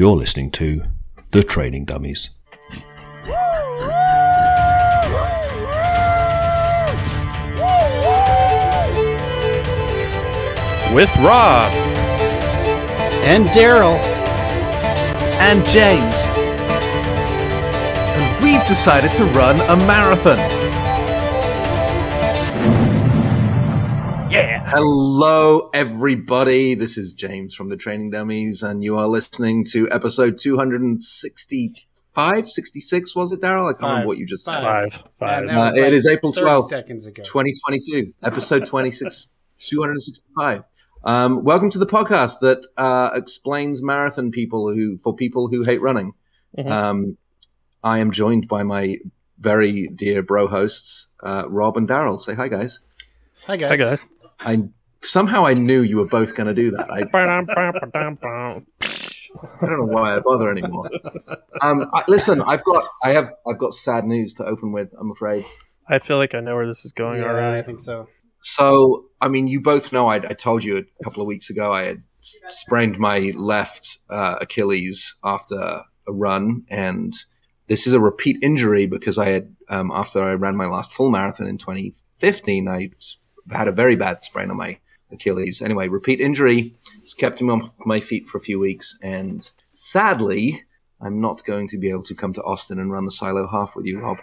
You're listening to The Training Dummies. With Rob and Daryl and James. And we've decided to run a marathon. Hello, everybody. This is James from the Training Dummies, and you are listening to episode 265, 66, was it, Daryl? I can't Five. remember what you just said. Five. Five. Yeah, Uh, it like is April 12th, seconds ago. 2022, episode 26, 265. Um, welcome to the podcast that uh, explains marathon people who, for people who hate running. Mhm. Um, I am joined by my very dear bro hosts, uh, Rob and Daryl. Say hi, guys. Hi guys. Hi guys. I somehow I knew you were both going to do that. I, I don't know why I bother anymore. Um, I, listen, I've got I have I've got sad news to open with. I'm afraid. I feel like I know where this is going Yeah, I think so. So, I mean, you both know I, I told you a couple of weeks ago I had sprained my left uh, Achilles after a run, and this is a repeat injury because I had um, after I ran my last full marathon in 2015, I had a very bad sprain on my Achilles. Anyway, repeat injury has kept me on my feet for a few weeks, and sadly, I'm not going to be able to come to Austin and run the silo half with you, Rob.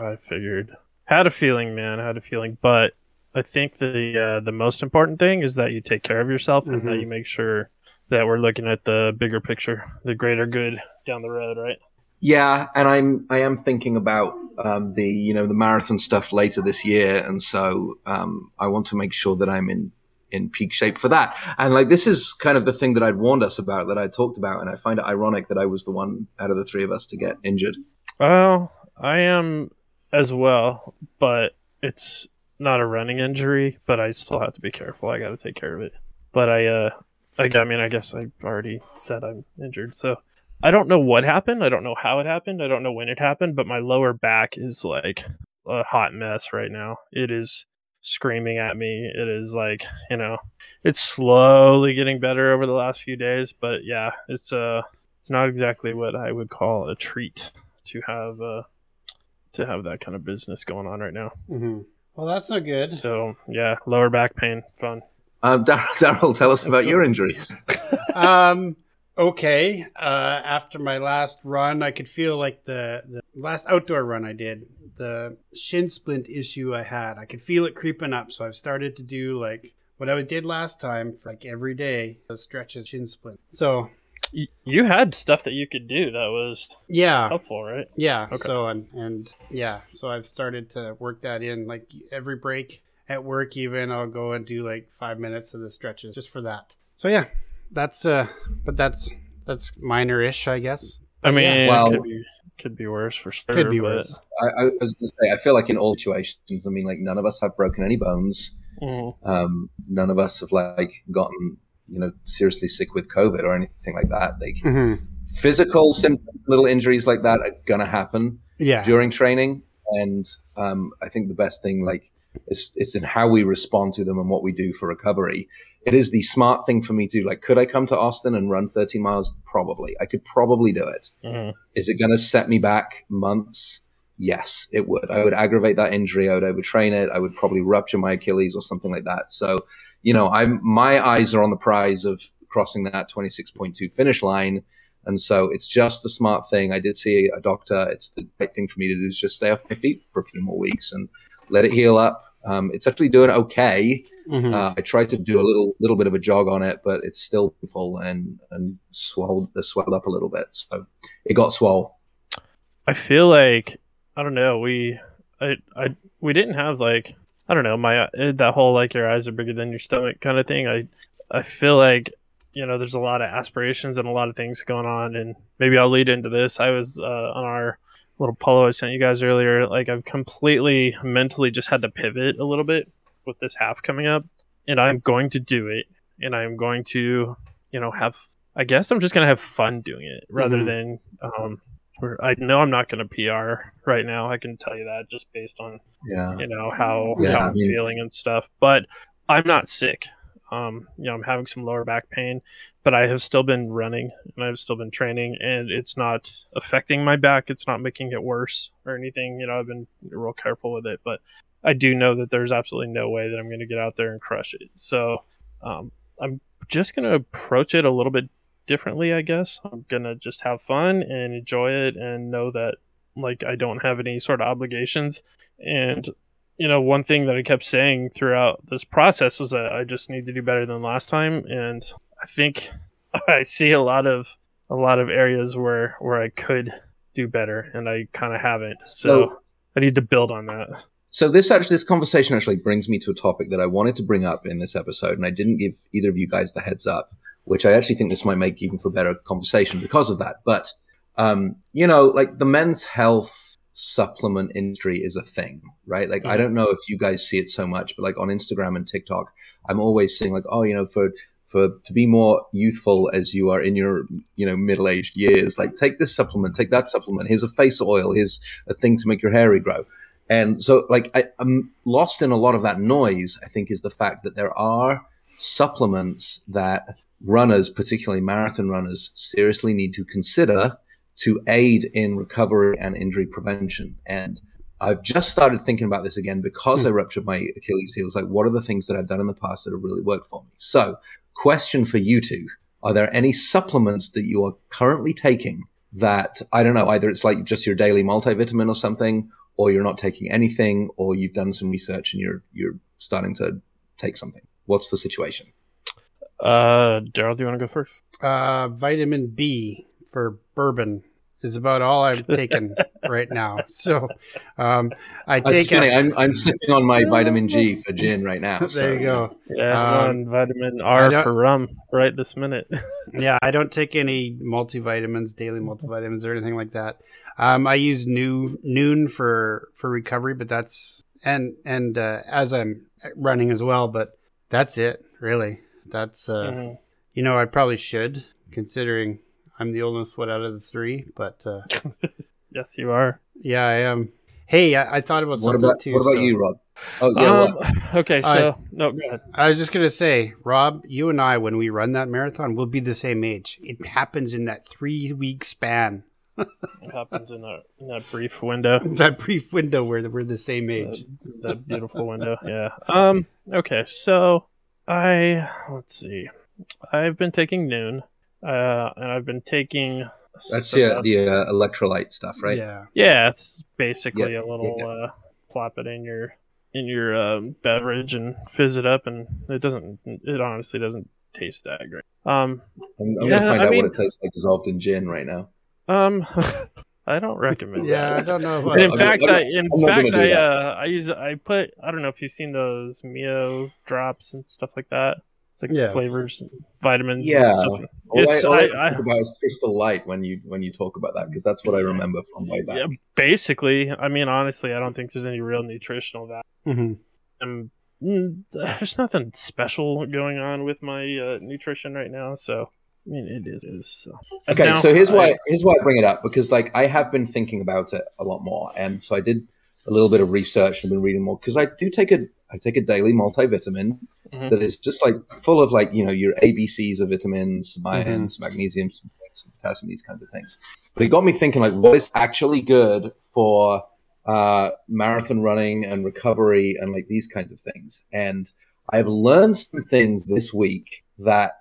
I figured. Had a feeling, man. Had a feeling, but I think the uh, the most important thing is that you take care of yourself and that Mhm. you make sure that we're looking at the bigger picture, the greater good down the road, right? Yeah, and I'm I am thinking about um, the you know the marathon stuff later this year, and so um, I want to make sure that I'm in in peak shape for that. And like this is kind of the thing that I'd warned us about, that I talked about, and I find it ironic that I was the one out of the three of us to get injured. Well, I am as well, but it's not a running injury, but I still have to be careful. I got to take care of it. But I, uh, I, I mean, I guess I already said I'm injured, so I don't know what happened. I don't know how it happened. I don't know when it happened, but my lower back is like a hot mess right now. It is screaming at me. It is like, you know, it's slowly getting better over the last few days, but yeah, it's uh it's not exactly what I would call a treat to have uh to have that kind of business going on right now. hmm Well, that's not good. So yeah, lower back pain, fun. Um, Daryl, Daryl, tell us about your injuries. um. Okay. Uh, after my last run, I could feel like the the last outdoor run I did, the shin splint issue I had, I could feel it creeping up. So I've started to do like what I did last time, like every day, the stretches shin splint. So you had stuff that you could do that was yeah, helpful, right? Yeah. Okay. So and and yeah, so I've started to work that in. Like every break at work, even I'll go and do like five minutes of the stretches just for that. So yeah, that's uh, but that's that's minor-ish, I guess. I mean, Well- could be could be worse for sure. Could be but- worse. I, I was going to say, I feel like in all situations, I mean, like none of us have broken any bones. Mhm. Um, none of us have like gotten you know seriously sick with COVID or anything like that. Like Mm-hmm. physical symptoms, little injuries like that are gonna happen Yeah. during training, and um, I think the best thing like is it's in how we respond to them and what we do for recovery. It is the smart thing for me to do. Like, could I come to Austin and run 13 miles? Probably. I could probably do it. Mhm. Is it going to set me back months? Yes, it would. I would aggravate that injury. I would overtrain it. I would probably rupture my Achilles or something like that. So, you know, I'm my eyes are on the prize of crossing that 26.2 finish line. And so it's just the smart thing. I did see a doctor. It's the right thing for me to do is just stay off my feet for a few more weeks and let it heal up. Um, it's actually doing okay. Mhm. Uh, I tried to do a little little bit of a jog on it, but it's still full and and swelled swelled up a little bit. So it got swole. I feel like I don't know. We I I we didn't have like I don't know my uh, that whole like your eyes are bigger than your stomach kind of thing. I I feel like you know there's a lot of aspirations and a lot of things going on, and maybe I'll lead into this. I was uh, on our little polo I sent you guys earlier. Like I've completely mentally just had to pivot a little bit with this half coming up, and I'm going to do it, and I'm going to you know have. I guess I'm just gonna have fun doing it rather Mhm. than um, I know I'm not going to PR right now. I can tell you that just based on Yeah. you know how, Yeah, how I I'm mean- feeling and stuff. But I'm not sick. Um, you know, I'm having some lower back pain, but I have still been running and I've still been training, and it's not affecting my back. It's not making it worse or anything. You know, I've been real careful with it, but I do know that there's absolutely no way that I'm going to get out there and crush it. So um, I'm just going to approach it a little bit differently, I guess. I'm going to just have fun and enjoy it and know that like I don't have any sort of obligations. And you know, one thing that I kept saying throughout this process was that I just need to do better than last time. And I think I see a lot of a lot of areas where where I could do better, and I kind of haven't. So, So- I need to build on that. So this actually, this conversation actually brings me to a topic that I wanted to bring up in this episode, and I didn't give either of you guys the heads up, which I actually think this might make even for a better conversation because of that. But um, you know, like the men's health supplement industry is a thing, right? Like I Mhm. don't know if you guys see it so much, but like on Instagram and TikTok, I'm always seeing like, oh, you know, for for to be more youthful as you are in your you know middle aged years, like take this supplement, take that supplement. Here's a face oil. Here's a thing to make your hair regrow. And so, like, I, I'm lost in a lot of that noise. I think is the fact that there are supplements that runners, particularly marathon runners, seriously need to consider to aid in recovery and injury prevention. And I've just started thinking about this again because I ruptured my Achilles heel. It's like, what are the things that I've done in the past that have really worked for me? So, question for you two: Are there any supplements that you are currently taking that I don't know? Either it's like just your daily multivitamin or something, or you're not taking anything, or you've done some research and you're you're starting to take something. What's the situation? Uh, Daryl, do you want to go first? Uh, vitamin B for bourbon is about all I've taken right now. So, um, I It's take funny. a- I'm I'm sipping on my vitamin G for gin right now. so- there you go. Yeah, I'm Um, on vitamin R for rum right this minute. Yeah, I don't take any multivitamins, daily multivitamins, or anything like that. Um, I use new Nuun for for recovery, but that's and and uh, as I'm running as well. But that's it, really. That's uh, Mhm. you know I probably should considering I'm the oldest one out of the three. But uh, Yes, you are. yeah, I am. Hey, I, I thought about What something about too. what about so- you, Rob? Oh yeah, um, okay, so no, go ahead. I was just gonna say, Rob, you and I, when we run that marathon, we'll be the same age. It happens in that three week span, What happens in that in that brief window? that brief window where we're the same age. that, that beautiful window. Yeah. Um. Okay. So I let's see. I've been taking Nuun, uh, and I've been taking. That's some- yeah, the uh, electrolyte stuff, right? Yeah. Yeah, it's basically Yeah, a little yeah. uh, plop it in your in your um, beverage and fizz it up, and it doesn't. It honestly doesn't taste that great. Um. I'm, I'm Yeah, gonna find I out mean- what it tastes like dissolved in gin right now. Um. I don't recommend. It. Yeah, I don't know. And in I'm fact, not- I'm I in I'm fact I uh I use I put I don't know if you've seen those Mio drops and stuff like that. It's like Yeah. flavors, vitamins. Yeah. and stuff. All It's- I, all I, I- I- about is Crystal Light when you when you talk about that because that's what I remember from way back. Yeah, basically. I mean, honestly, I don't think there's any real nutritional value. Mhm. Um, mm, there's nothing special going on with my uh, nutrition right now, so I mean, it is. It is so. Okay, Now, so here's why I- here's why I bring it up because like I have been thinking about it a lot more, and so I did a little bit of research and been reading more because I do take a I take a daily multivitamin Mhm. that is just like full of like you know your ABCs of vitamins, some Mm-hmm. magnesium, potassium, these kinds of things. But it got me thinking like what is actually good for uh, marathon running and recovery and like these kinds of things. And I've learned some things this week that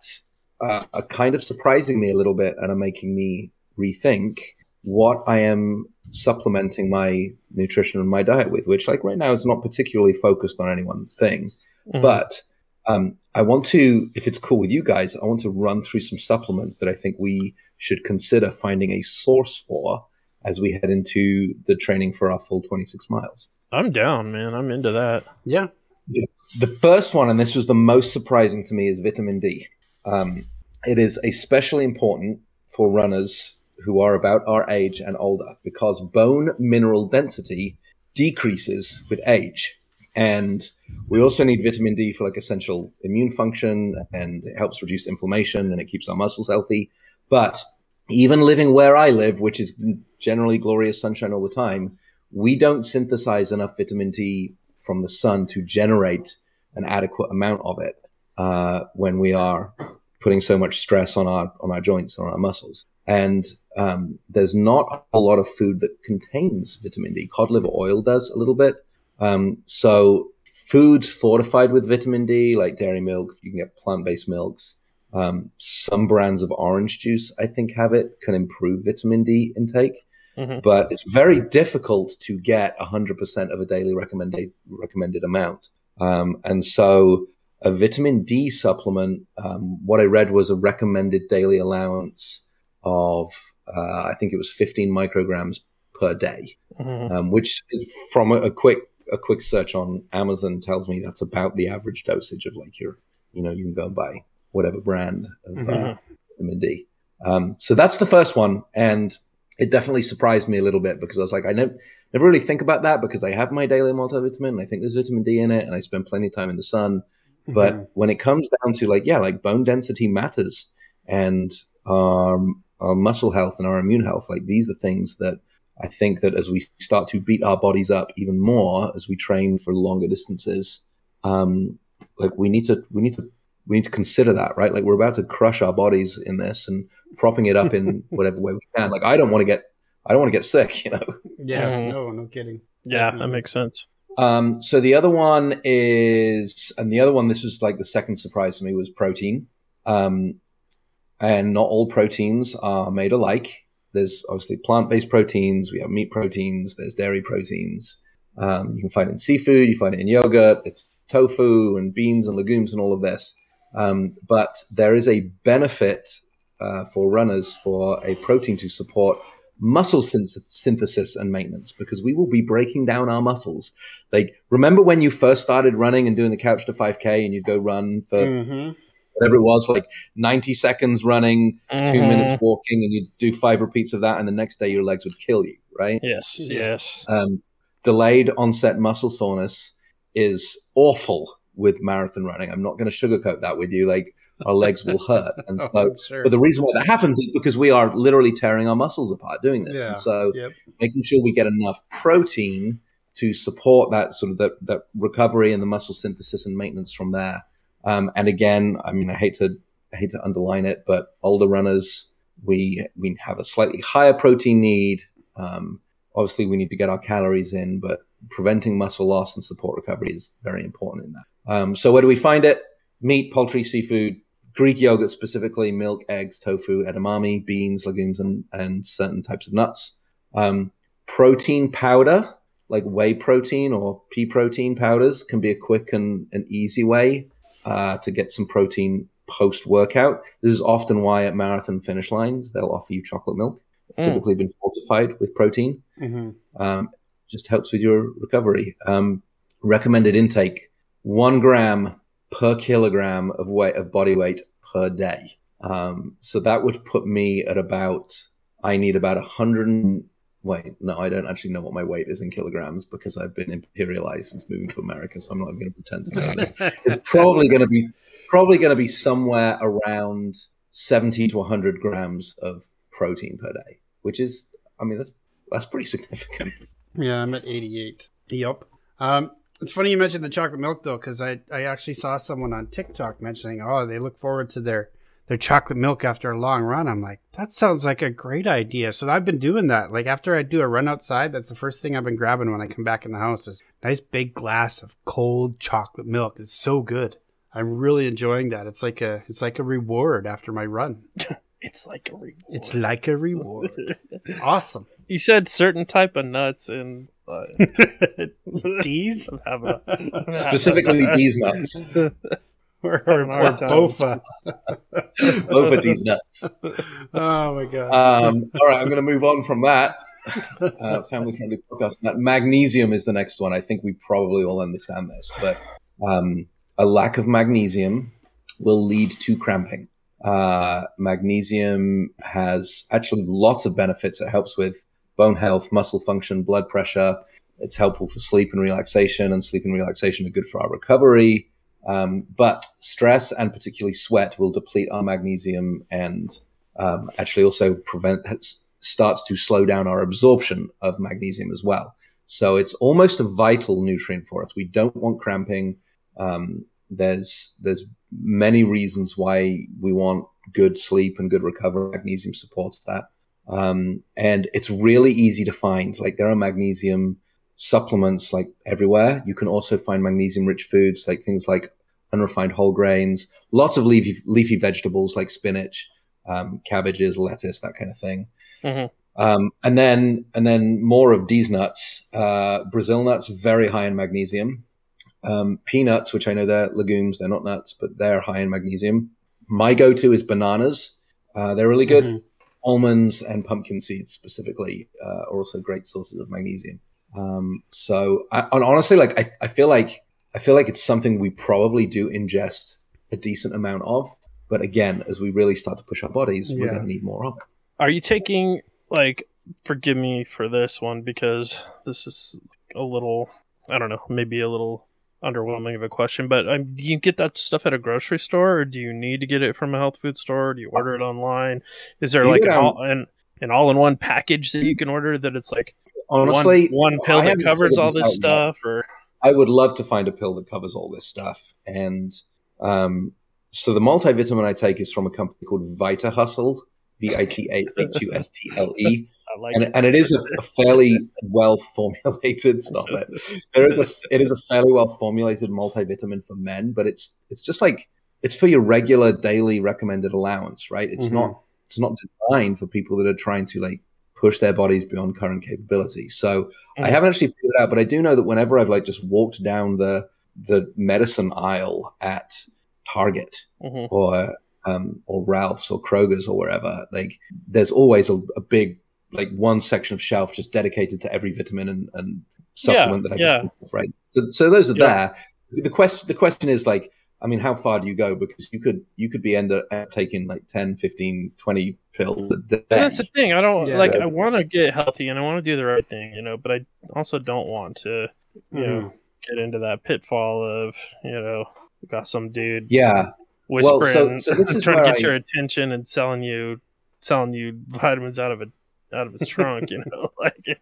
uh, are kind of surprising me a little bit and are making me rethink what I am supplementing my nutrition and my diet with, which like right now is not particularly focused on any one thing. Mhm. But um, I want to, if it's cool with you guys, I want to run through some supplements that I think we should consider finding a source for as we head into the training for our full 26 miles. I'm down, man. I'm into that. Yeah. The first one, and this was the most surprising to me, is vitamin D. Um, it is especially important for runners who are about our age and older because bone mineral density decreases with age. And we also need vitamin D for like essential immune function and it helps reduce inflammation and it keeps our muscles healthy. But even living where I live, which is generally glorious sunshine all the time, we don't synthesize enough vitamin D from the sun to generate an adequate amount of it. uh, when we are putting so much stress on our on our joints on our muscles. And um, there's not a lot of food that contains vitamin D. Cod liver oil does a little bit. Um, so foods fortified with vitamin D, like dairy milk, you can get plant based milks. Um, some brands of orange juice, I think, have it, can improve vitamin D intake. Mhm. But it's very difficult to get 100% of a daily recommended recommended amount. Um, and so a vitamin D supplement, um, what I read was a recommended daily allowance of, uh, I think it was 15 micrograms per day, Mhm. um, which from a, a quick a quick search on Amazon tells me that's about the average dosage of like your, you know, you can go and buy whatever brand of uh, Mhm. vitamin D. Um, so that's the first one, and it definitely surprised me a little bit because I was like, I never, never really think about that because I have my daily multivitamin. And I think there's vitamin D in it, and I spend plenty of time in the sun. But Mhm. when it comes down to like, yeah, like bone density matters, and um, our muscle health and our immune health, like these are things that I think that as we start to beat our bodies up even more as we train for longer distances, um, like we need to we need to we need to consider that, right? Like we're about to crush our bodies in this and propping it up in whatever way we can. Like I don't want to get I don't want to get sick, you know. yeah, Mhm. no, no kidding. Yeah, that makes sense. Um, so the other one is, and the other one, this was like the second surprise to me was protein. Um, and not all proteins are made alike. There's obviously plant-based proteins. We have meat proteins. There's dairy proteins. Um, you can find it in seafood. You find it in yogurt. It's tofu and beans and legumes and all of this. Um, but there is a benefit uh, for runners for a protein to support muscle synthesis and maintenance because we will be breaking down our muscles. Like, remember when you first started running and doing the couch to 5K and you'd go run for Mhm. Whatever it was, like 90 seconds running, 2 Mhm. minutes walking, and you'd do five repeats of that, and the next day your legs would kill you, right? Yes, yes. Um, delayed onset muscle soreness is awful with marathon running. I'm not going to sugarcoat that with you. Like, our legs will hurt. And Oh, so, I'm sure. but the reason why that happens is because we are literally tearing our muscles apart doing this. Yeah. And so, Yep. making sure we get enough protein to support that sort of that, that recovery and the muscle synthesis and maintenance from there. Um, and again, I mean, I hate to I hate to underline it, but older runners we we have a slightly higher protein need. Um, obviously, we need to get our calories in, but preventing muscle loss and support recovery is very important in that. Um, so, where do we find it? Meat, poultry, seafood, Greek yogurt specifically, milk, eggs, tofu, edamame, beans, legumes, and, and certain types of nuts. Um, protein powder, like whey protein or pea protein powders, can be a quick and an easy way uh, to get some protein post workout. This is often why at marathon finish lines they'll offer you chocolate milk. It's Mm. typically been fortified with protein. Mhm. Um, just helps with your recovery. Um, recommended intake: one gram per kilogram of weight of body weight per day. Um, so that would put me at about. I need about a hundred. and- Wait, no, I don't actually know what my weight is in kilograms because I've been imperialized since moving to America. So I'm not even going to pretend to know this. It's probably going to be probably going to be somewhere around 70 to 100 grams of protein per day, which is, I mean, that's that's pretty significant. Yeah, I'm at 88. Yep. Um, it's funny you mentioned the chocolate milk though, because I, I actually saw someone on TikTok mentioning, oh, they look forward to their their chocolate milk after a long run. I'm like, that sounds like a great idea. So I've been doing that. Like after I do a run outside, that's the first thing I've been grabbing when I come back in the house is a nice big glass of cold chocolate milk. It's so good. I'm really enjoying that. It's like a it's like a reward after my run. It's like a reward. It's like a reward. It's awesome. you said certain type of nuts and uh, D's have a, Specifically, these nuts. Or, Having or, a hard time. bofa. Both of these nuts. Oh my god. Um, all right, I'm going to move on from that. Uh, family friendly podcast. That magnesium is the next one. I think we probably all understand this, but um, a lack of magnesium will lead to cramping. Uh, magnesium has actually lots of benefits. It helps with bone health, muscle function, blood pressure. It's helpful for sleep and relaxation, and sleep and relaxation are good for our recovery. Um, but stress and particularly sweat will deplete our magnesium and um, actually also prevent starts to slow down our absorption of magnesium as well. So it's almost a vital nutrient for us. We don't want cramping. Um, there's there's many reasons why we want good sleep and good recovery. Magnesium supports that. Um, and it's really easy to find. Like there are magnesium supplements like everywhere. You can also find magnesium rich foods like things like unrefined whole grains, lots of leafy, leafy vegetables like spinach, um, cabbages, lettuce, that kind of thing. Mhm. Um, and then, and then more of these nuts, uh, Brazil nuts, very high in magnesium. Um, peanuts, which I know they're legumes, they're not nuts, but they're high in magnesium. My go-to is bananas. Uh, they're really good. Mhm. Almonds and pumpkin seeds specifically uh, are also great sources of magnesium. Um, so, I, and honestly, like I, I feel like I feel like it's something we probably do ingest a decent amount of. But again, as we really start to push our bodies, we're going to need more of. Are you taking like? Forgive me for this one because this is a little. I don't know, maybe a little underwhelming of a question, but um, do you get that stuff at a grocery store, or do you need to get it from a health food store? Do you order it online? Is there You like an um, all, an, an all-in-one package that you can order that it's like Honestly, one, one pill that covers all this out yet. stuff, or I would love to find a pill that covers all this stuff. And um, so the multivitamin I take is from a company called Vita Hustle, V I T A H U S T L E. Like And, it. and it is a, a fairly well formulated. Stop it. There is a it is a fairly well formulated multivitamin for men, but it's it's just like it's for your regular daily recommended allowance, right? It's Mhm. not it's not designed for people that are trying to like push their bodies beyond current capability. So I Mhm. haven't actually figured it out, but I do know that whenever I've like just walked down the the medicine aisle at Target Mhm. or um, or Ralph's or Kroger's or wherever, like there's always a, a big like one section of shelf just dedicated to every vitamin and, and supplement that I yeah. can think of, right? So, so those are Yeah. there. The question the question is like, I mean, how far do you go? Because you could you could be end up taking like 10, 15, 20 pills a day. That's the thing. I don't Yeah. like. I want to get healthy and I want to do the right thing, you know. But I also don't want to, you know, Mhm. get into that pitfall of, you know, got some dude yeah. whispering, so this is trying to get I- your attention and selling you, selling you vitamins out of a out of his trunk, you know, like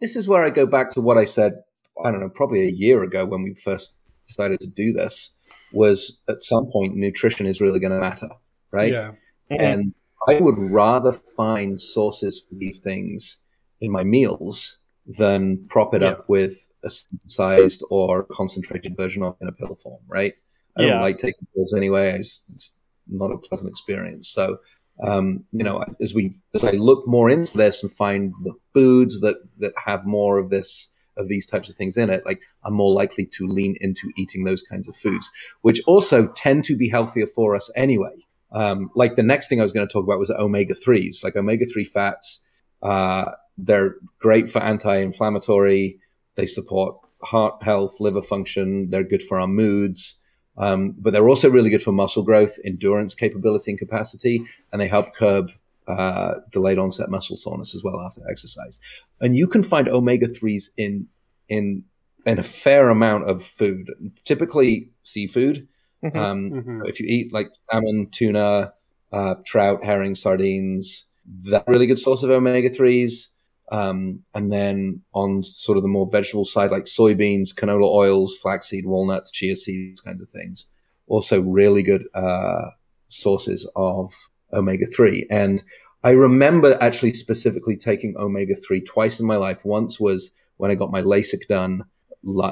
this is where I go back to what I said, I don't know, probably a year ago when we first decided to do this, was at some point nutrition is really going to matter, right? Yeah. And I would rather find sources for these things in my meals than prop it Yeah. up with a synthesized or concentrated version of in a pill form, right? I Yeah. don't like taking pills anyway. I just, it's not a pleasant experience. So, um, you know, as we as I look more into this and find the foods that that have more of this of these types of things in it, like I'm more likely to lean into eating those kinds of foods, which also tend to be healthier for us anyway. Um, like the next thing I was going to talk about was omega threes, like omega three fats. Uh, they're great for anti-inflammatory. They support heart health, liver function. They're good for our moods. Um, but they're also really good for muscle growth, endurance capability and capacity, and they help curb uh, delayed onset muscle soreness as well after exercise. And you can find omega threes in in in a fair amount of food, typically seafood. Mhm. Um, Mhm. If you eat like salmon, tuna, uh, trout, herring, sardines, that's a really good source of omega threes. Um, and then on sort of the more vegetable side, like soybeans, canola oils, flaxseed, walnuts, chia seeds, kinds of things. Also, really good uh, sources of omega 3. And I remember actually specifically taking omega 3 twice in my life. Once was when I got my LASIK done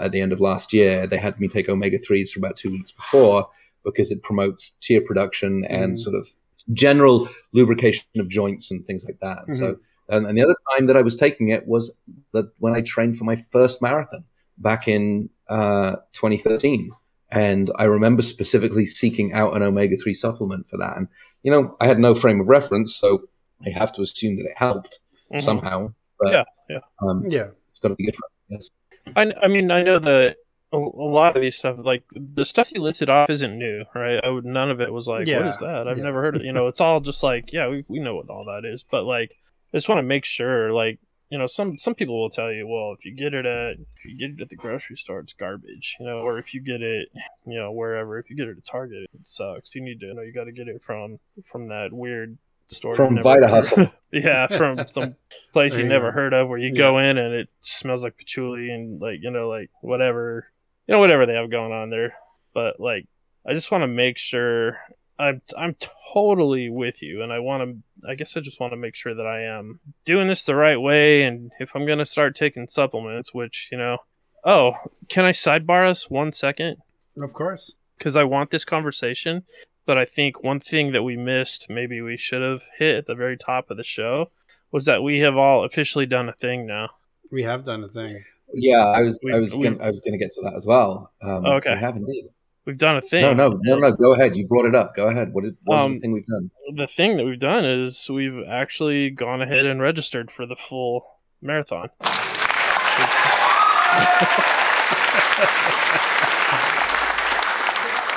at the end of last year. They had me take omega 3s for about two weeks before because it promotes tear production and Mhm. sort of general lubrication of joints and things like that. So, and, and the other time that I was taking it was that when I trained for my first marathon back in uh, 2013. And I remember specifically seeking out an omega 3 supplement for that. And, you know, I had no frame of reference, so I have to assume that it helped Mhm. somehow. But Yeah, yeah. Um, Yeah. it's got to be good for us. Yes. I, I mean, I know that a, a lot of these stuff, like the stuff you listed off, isn't new, right? I would, none of it was like, what Yeah, is that? I've yeah. never heard of. You know, it's all just like, yeah, we, we know what all that is, but like, I just want to make sure, like, you know, some some people will tell you, well, if you get it at if you get it at the grocery store, it's garbage, you know, or if you get it, you know, wherever, if you get it at Target, it sucks. You need to, you know, you got to get it from from that weird store From you never Vita heard- Hustle. yeah, from some place you never heard of, where you go in and it smells like patchouli and like you know, like whatever, you know, whatever they have going on there. But like, I just want to make sure I'm I'm totally with you, and I want to. I guess I just want to make sure that I am doing this the right way, and if I'm gonna start taking supplements, which you know, oh, can I sidebar us one second? Of course. Because I want this conversation, but I think one thing that we missed, maybe we should have hit at the very top of the show, was that we have all officially done a thing now. We have done a thing. Yeah, I was We- I was we- gonna, I was going to get to that as well. Um, Okay. I have indeed. We've done a thing. No, no, no, no. Go ahead. You brought it up. Go ahead. What, did, what was Um, the thing we've done? the thing that we've done is we've actually gone ahead and registered for the full marathon.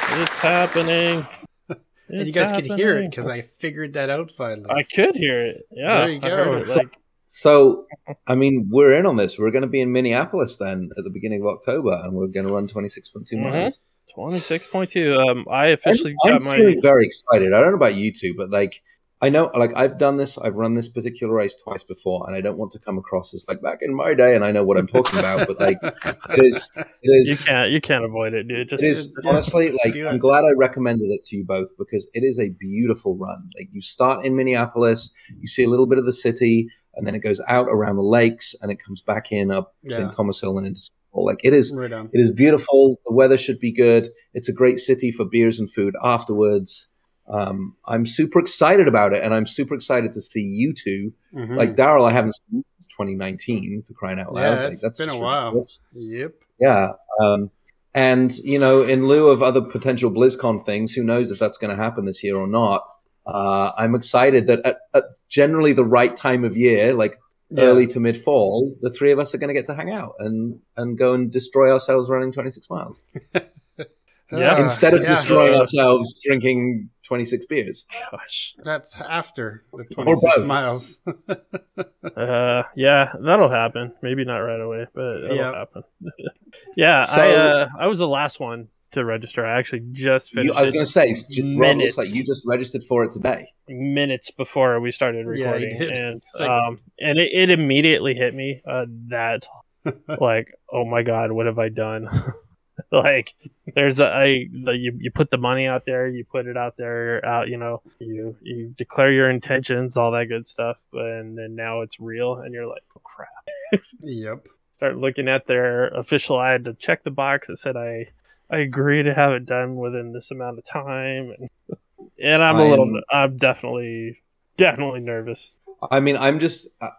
it's happening. and you It's guys could hear it because I figured that out finally. I could hear it. Yeah, There you I heard go. it, So- like, So, I mean, we're in on this. We're going to be in Minneapolis then at the beginning of October, and we're going to run 26.2 Mhm. miles. twenty six point two. Um, I I'm, officially I'm got my. feeling very excited. I don't know about you two, but like, I know, like, I've done this. I've run this particular race twice before, and I don't want to come across as like back in my day, and I know what I'm talking about, but like, it is, it You can't. You can't avoid it, dude. Just it is just- honestly like I'm glad I recommended it to you both because it is a beautiful run. Like you start in Minneapolis, you see a little bit of the city, and then it goes out around the lakes, and it comes back in up Yeah. St. Thomas Hill and into Paul. Like it is, right it is beautiful. The weather should be good. It's a great city for beers and food afterwards. Um, I'm super excited about it, and I'm super excited to see you two. Mhm. Like Daryl, I haven't seen since 2019 for crying out loud. Yeah, like, it's that's been a just while. Yep. Yeah. Um, and, you know, in lieu of other potential BlizzCon things, who knows if that's going to happen this year or not. Uh, I'm excited that at, at generally the right time of year, like Yeah. early to mid fall, the three of us are going to get to hang out and, and go and destroy ourselves running 26 miles Yeah. Ah, instead of yeah. destroying ourselves drinking 26 beers. Gosh. That's after the 26 miles. Uh, yeah, that'll happen. Maybe not right away, but it'll Yeah. happen. yeah, So- I uh, I was the last one to register. I actually just You, finished I was going to say, it's ju- Rob looks Minutes. like you just registered for it today. minutes before we started recording, did. and like- um, and it, it immediately hit me uh, that like, oh my god, what have I done? like, there's a, a the, you you put the money out there, you put it out there, out you know, you you declare your intentions, all that good stuff, and then now it's real, and you're like, oh crap. yep. start looking at their official. I had to check the box that said I I agree to have it done within this amount of time, and, and I'm a I'm- little. I'm definitely definitely nervous. I mean, I'm just, I,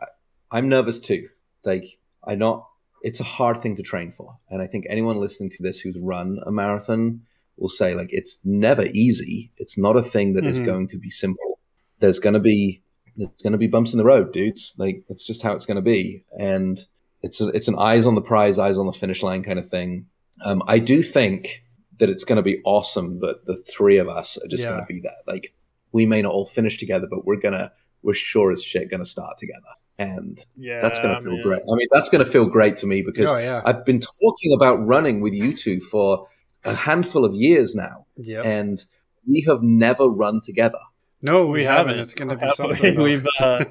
I'm nervous too. Like, I not, it's a hard thing to train for. And I think anyone listening to this who's run a marathon will say, like, it's never easy. It's not a thing that is Mhm. going to be simple. There's going to be, there's going to be bumps in the road, dudes. Like, it's just how it's going to be. And it's, a, it's an eyes on the prize, eyes on the finish line kind of thing. Um, I do think that it's going to be awesome that the three of us are just Yeah. going to be there. Like, we may not all finish together, but we're going to, we're sure as shit going to start together. And Yeah, that's going to feel man. great. I mean, that's going to feel great to me because Oh, yeah. I've been talking about running with you two for a handful of years now, Yep. and we have never run together. no, we, We haven't. haven't. It's going to be Have something. we? though. We've, uh,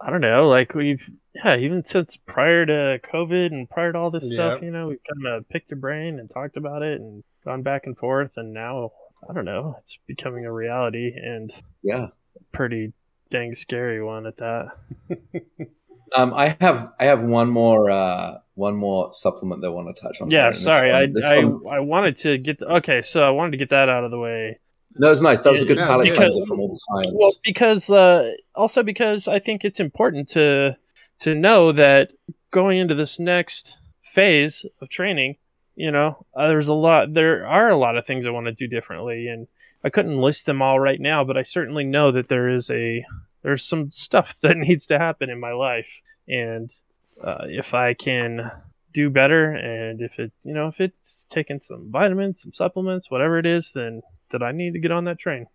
I don't know, like we've yeah, even since prior to COVID and prior to all this stuff, you know, we've kind of picked your brain and talked about it and gone back and forth, and now I don't know, it's becoming a reality and Yeah. pretty dang scary one at that. Um, I have I have one more uh, one more supplement that I want to touch on. Yeah, sorry. one- I, I I wanted to get the, okay, so I wanted to get that out of the way. no, it's nice. That was a good Yeah, palate it's cleanser from all the science. Well, because uh, also because I think it's important to to know that going into this next phase of training, you know, uh, there's a lot. There are a lot of things I want to do differently, and I couldn't list them all right now, but I certainly know that there is a there's some stuff that needs to happen in my life, and uh, if I can do better, and if it you know if it's taking some vitamins, some supplements, whatever it is, then that I need to get on that train.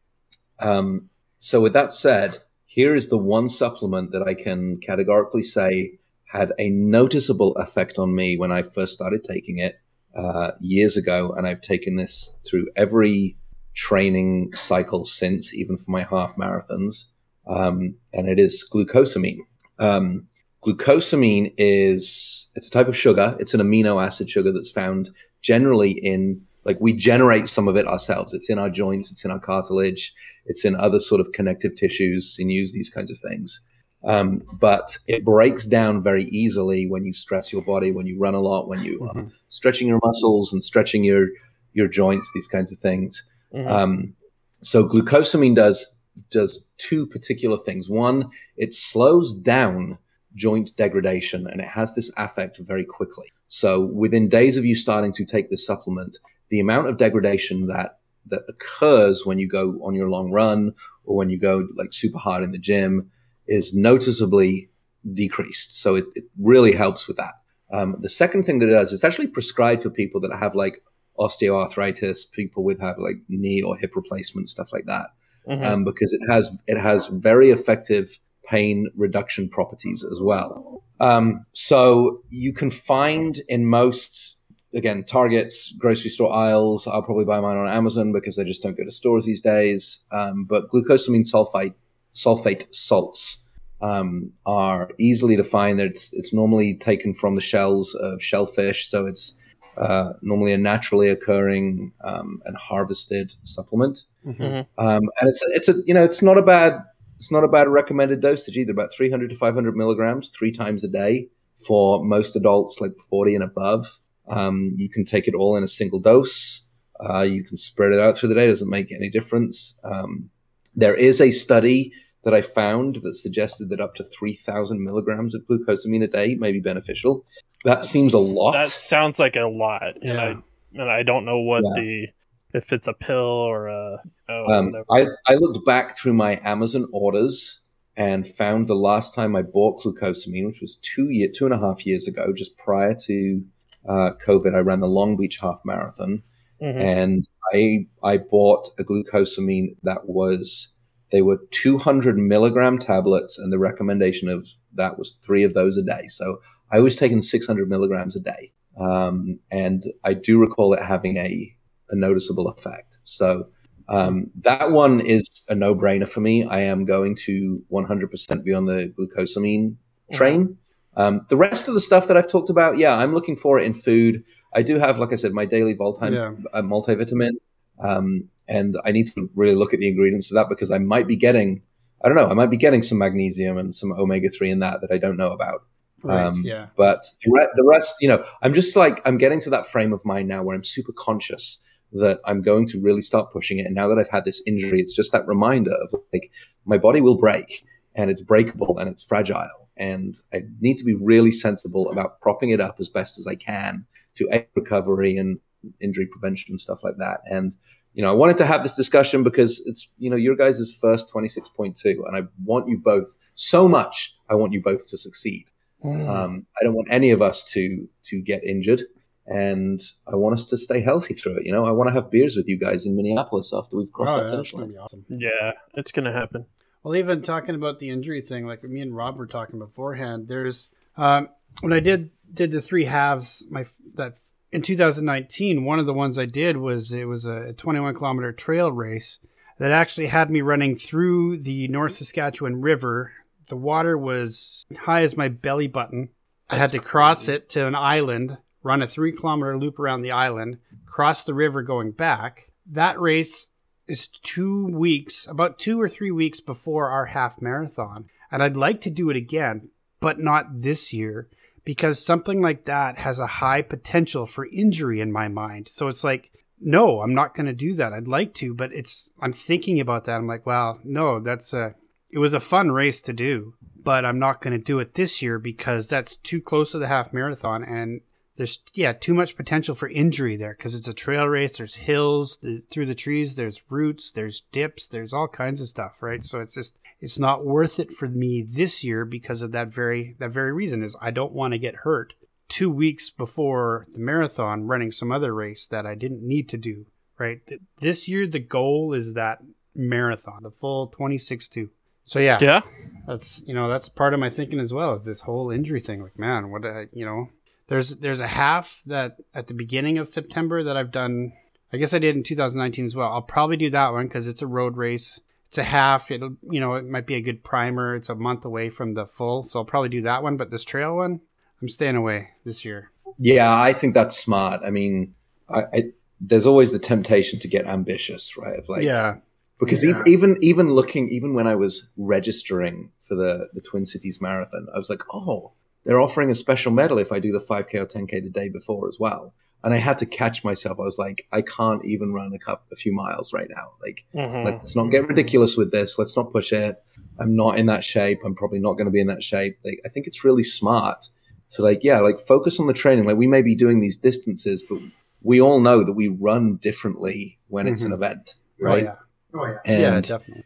Um, so, with that said, here is the one supplement that I can categorically say had a noticeable effect on me when I first started taking it uh, years ago, and I've taken this through every training cycle since, even for my half marathons. Um, and it is glucosamine. Um, glucosamine is it's a type of sugar. It's an amino acid sugar that's found generally in like we generate some of it ourselves. It's in our joints, it's in our cartilage, it's in other sort of connective tissues, sinews, these kinds of things. Um, but it breaks down very easily when you stress your body, when you run a lot, when you are stretching your muscles and stretching your your joints, these kinds of things. Mhm. Um, so glucosamine does does two particular things. One, it slows down joint degradation and it has this affect very quickly. So within days of you starting to take this supplement, the amount of degradation that that occurs when you go on your long run or when you go like super hard in the gym is noticeably decreased. So it, it really helps with that. Um, the second thing that it does, it's actually prescribed for people that have like osteoarthritis, people with have like knee or hip replacement, stuff like that Mhm. um, because it has it has very effective pain reduction properties as well. Um, so you can find in most again Targets, grocery store aisles. I'll probably buy mine on Amazon because I just don't go to stores these days. Um, but glucosamine sulfate sulfate salts um, are easily to find. It's it's normally taken from the shells of shellfish, so it's uh, normally a naturally occurring um, and harvested supplement. Mhm. Um, and it's it's a you know it's not a bad it's not a bad recommended dosage either. About 300 to 500 milligrams three times a day for most adults, like 40 and above. Um, you can take it all in a single dose. Uh, you can spread it out through the day. It doesn't make any difference. Um, there is a study that I found that suggested that up to 3,000 milligrams of glucosamine a day may be beneficial. That seems a lot. That sounds like a lot, and Yeah. I and I don't know what Yeah. the if it's a pill or a oh, Um. I, I looked back through my Amazon orders and found the last time I bought glucosamine, which was two year, two and a half years ago, just prior to uh, COVID. I ran the Long Beach Half Marathon, Mhm. and I I bought a glucosamine that was they were 200 milligram tablets, and the recommendation of that was three of those a day. So I was taking 600 milligrams a day, um, and I do recall it having a a noticeable effect. So um, that one is a no brainer for me. I am going to 100% be on the glucosamine train. Um, the rest of the stuff that I've talked about, yeah, I'm looking for it in food. I do have, like I said, my daily Voltime Yeah. uh, multivitamin, um, and I need to really look at the ingredients of that because I might be getting, I don't know, I might be getting some magnesium and some omega three in that that I don't know about. Right. Um, yeah. But the, re- the rest, you know, I'm just like, I'm getting to that frame of mind now where I'm super conscious that I'm going to really start pushing it. And now that I've had this injury, it's just that reminder of like, my body will break and it's breakable and it's fragile. And I need to be really sensible about propping it up as best as I can to aid recovery and injury prevention and stuff like that. And, you know, I wanted to have this discussion because it's, you know, your guys' first 26.2 and I want you both so much. I want you both to succeed. Mm. Um, I don't want any of us to to get injured, and I want us to stay healthy through it. You know, I want to have beers with you guys in Minneapolis after we've crossed Oh, that yeah, finish that's gonna line. be awesome. yeah, it's gonna happen. Well, even talking about the injury thing, like me and Rob were talking beforehand, there's um, when I did did the three halves, my that in 2019, one of the ones I did was it was a 21 kilometer trail race that actually had me running through the North Saskatchewan River. The water was high as my belly button. I had to cross it to an island, run a three kilometer loop around the island, cross the river going back. That race is two weeks, about two or three weeks before our half marathon. And I'd like to do it again, but not this year because something like that has a high potential for injury in my mind. So it's like, no, I'm not going to do that. I'd like to, but it's, I'm thinking about that. I'm like, well, no, that's a, it was a fun race to do, but I'm not going to do it this year because that's too close to the half marathon. And there's yeah too much potential for injury there because it's a trail race there's hills the, through the trees there's roots there's dips there's all kinds of stuff right? So it's just it's not worth it for me this year because of that very that very reason is i don't want to get hurt two weeks before the marathon running some other race that i didn't need to do right? This year the goal is that marathon the full 26-2 so yeah. Yeah, that's you know that's part of my thinking as well is this whole injury thing like man what I, you know there's there's a half that at the beginning of September that I've done I guess I did in 2019 as well. I'll probably do that one because it's a road race. It's a half. It'll you know it might be a good primer. It's a month away from the full so I'll probably do that one. But this trail one I'm staying away this year. Yeah, I think that's smart. I mean, I, I there's always the temptation to get ambitious, right? Of like, yeah, because Yeah. even even even looking even when I was registering for the the Twin Cities Marathon, I was like, oh, they're offering a special medal if I do the 5k or 10k the day before as well. And I had to catch myself. I was like, I can't even run a, cup, a few miles right now. Like, Mhm. like, let's not get ridiculous with this. Let's not push it. I'm not in that shape. I'm probably not going to be in that shape. Like, I think it's really smart to like, yeah, like focus on the training. Like, we may be doing these distances, but we all know that we run differently when it's an Mhm. event, Oh, right? yeah. Oh, yeah. And yeah, definitely.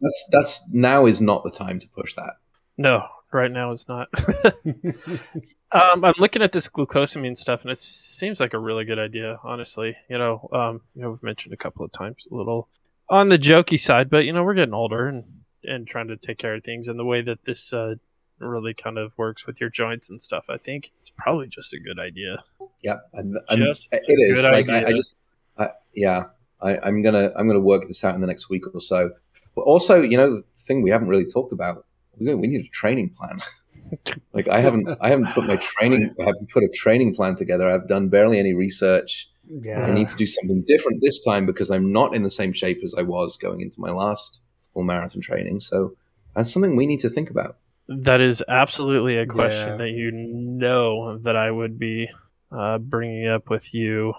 that's that's now is not the time to push that. No, right now is not. um, I'm looking at this glucosamine stuff, and it seems like a really good idea. Honestly, you know, um, you know, we've mentioned a couple of times a little on the jokey side, but you know, we're getting older and and trying to take care of things. And the way that this uh, really kind of works with your joints and stuff, I think it's probably just a good idea. Yeah, and, it is like I, I just, I, yeah, I, I'm gonna I'm gonna work this out in the next week or so. But also, you know, the thing we haven't really talked about, we we need a training plan. like I haven't I haven't put my training I haven't put a training plan together. I've done barely any research. Yeah. I need to do something different this time because I'm not in the same shape as I was going into my last full marathon training. So that's something we need to think about. That is absolutely a question Yeah. that you know that I would be uh, bringing up with you,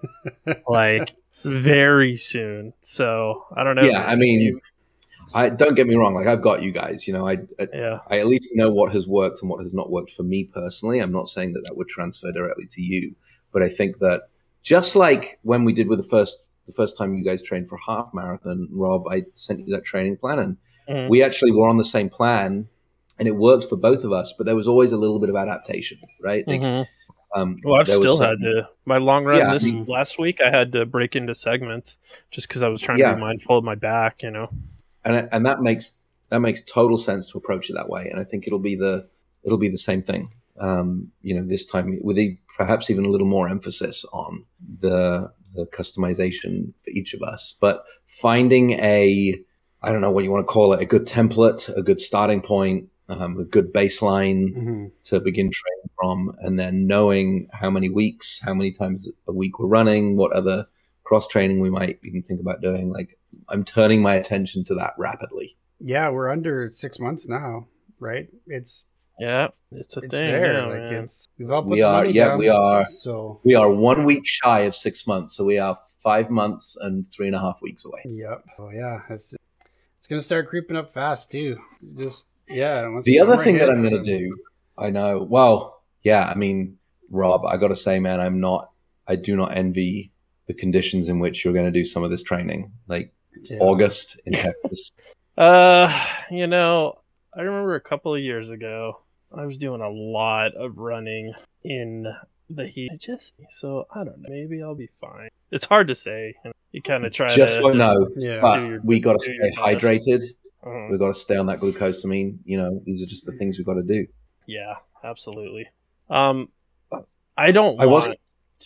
like very soon. So I don't know. Yeah, I mean, I don't get me wrong. Like I've got you guys. You know, I, I yeah, I at least know what has worked and what has not worked for me personally. I'm not saying that that would transfer directly to you, but I think that just like when we did with the first the first time you guys trained for a half marathon, Rob, I sent you that training plan, and Mhm. we actually were on the same plan, and it worked for both of us. But there was always a little bit of adaptation, right? Like, Mhm. um, Well, I've still some- had to. My long run Yeah. this Mhm. last week, I had to break into segments just because I was trying to be mindful of my back. You know. And and that makes that makes total sense to approach it that way. And I think it'll be the it'll be the same thing. Um, you know, this time with a, perhaps even a little more emphasis on the the customization for each of us, but finding a I don't know what you want to call it a good template, a good starting point, um, a good baseline Mhm. to begin training from, and then knowing how many weeks, how many times a week we're running, what other cross training we might even think about doing. Like I'm turning my attention to that rapidly. Yeah, we're under six months now, right? It's Yeah, it's a it's thing. there. yeah, like man. it's we've all put We the are- money yeah, down, we are. So We are one week shy of six months, so we are five months and three and a half weeks away. yep. Oh yeah, it's it's gonna start creeping up fast too. Just yeah. once The other summer thing that I'm going to and- do, I know. Well, yeah, I mean, Rob, I got to say, man, I'm not. I do not envy the conditions in which you're going to do some of this training, like yeah. August in Texas. Uh, you know, I remember a couple of years ago, I was doing a lot of running in the heat. I just so I don't know. Maybe I'll be fine. It's hard to say. You kind of try Just to no, Yeah. but your- we got to stay hydrated. We've got to stay on that glucosamine. You know, these are just the things we've got to do. yeah, absolutely. Um, I don't I want was-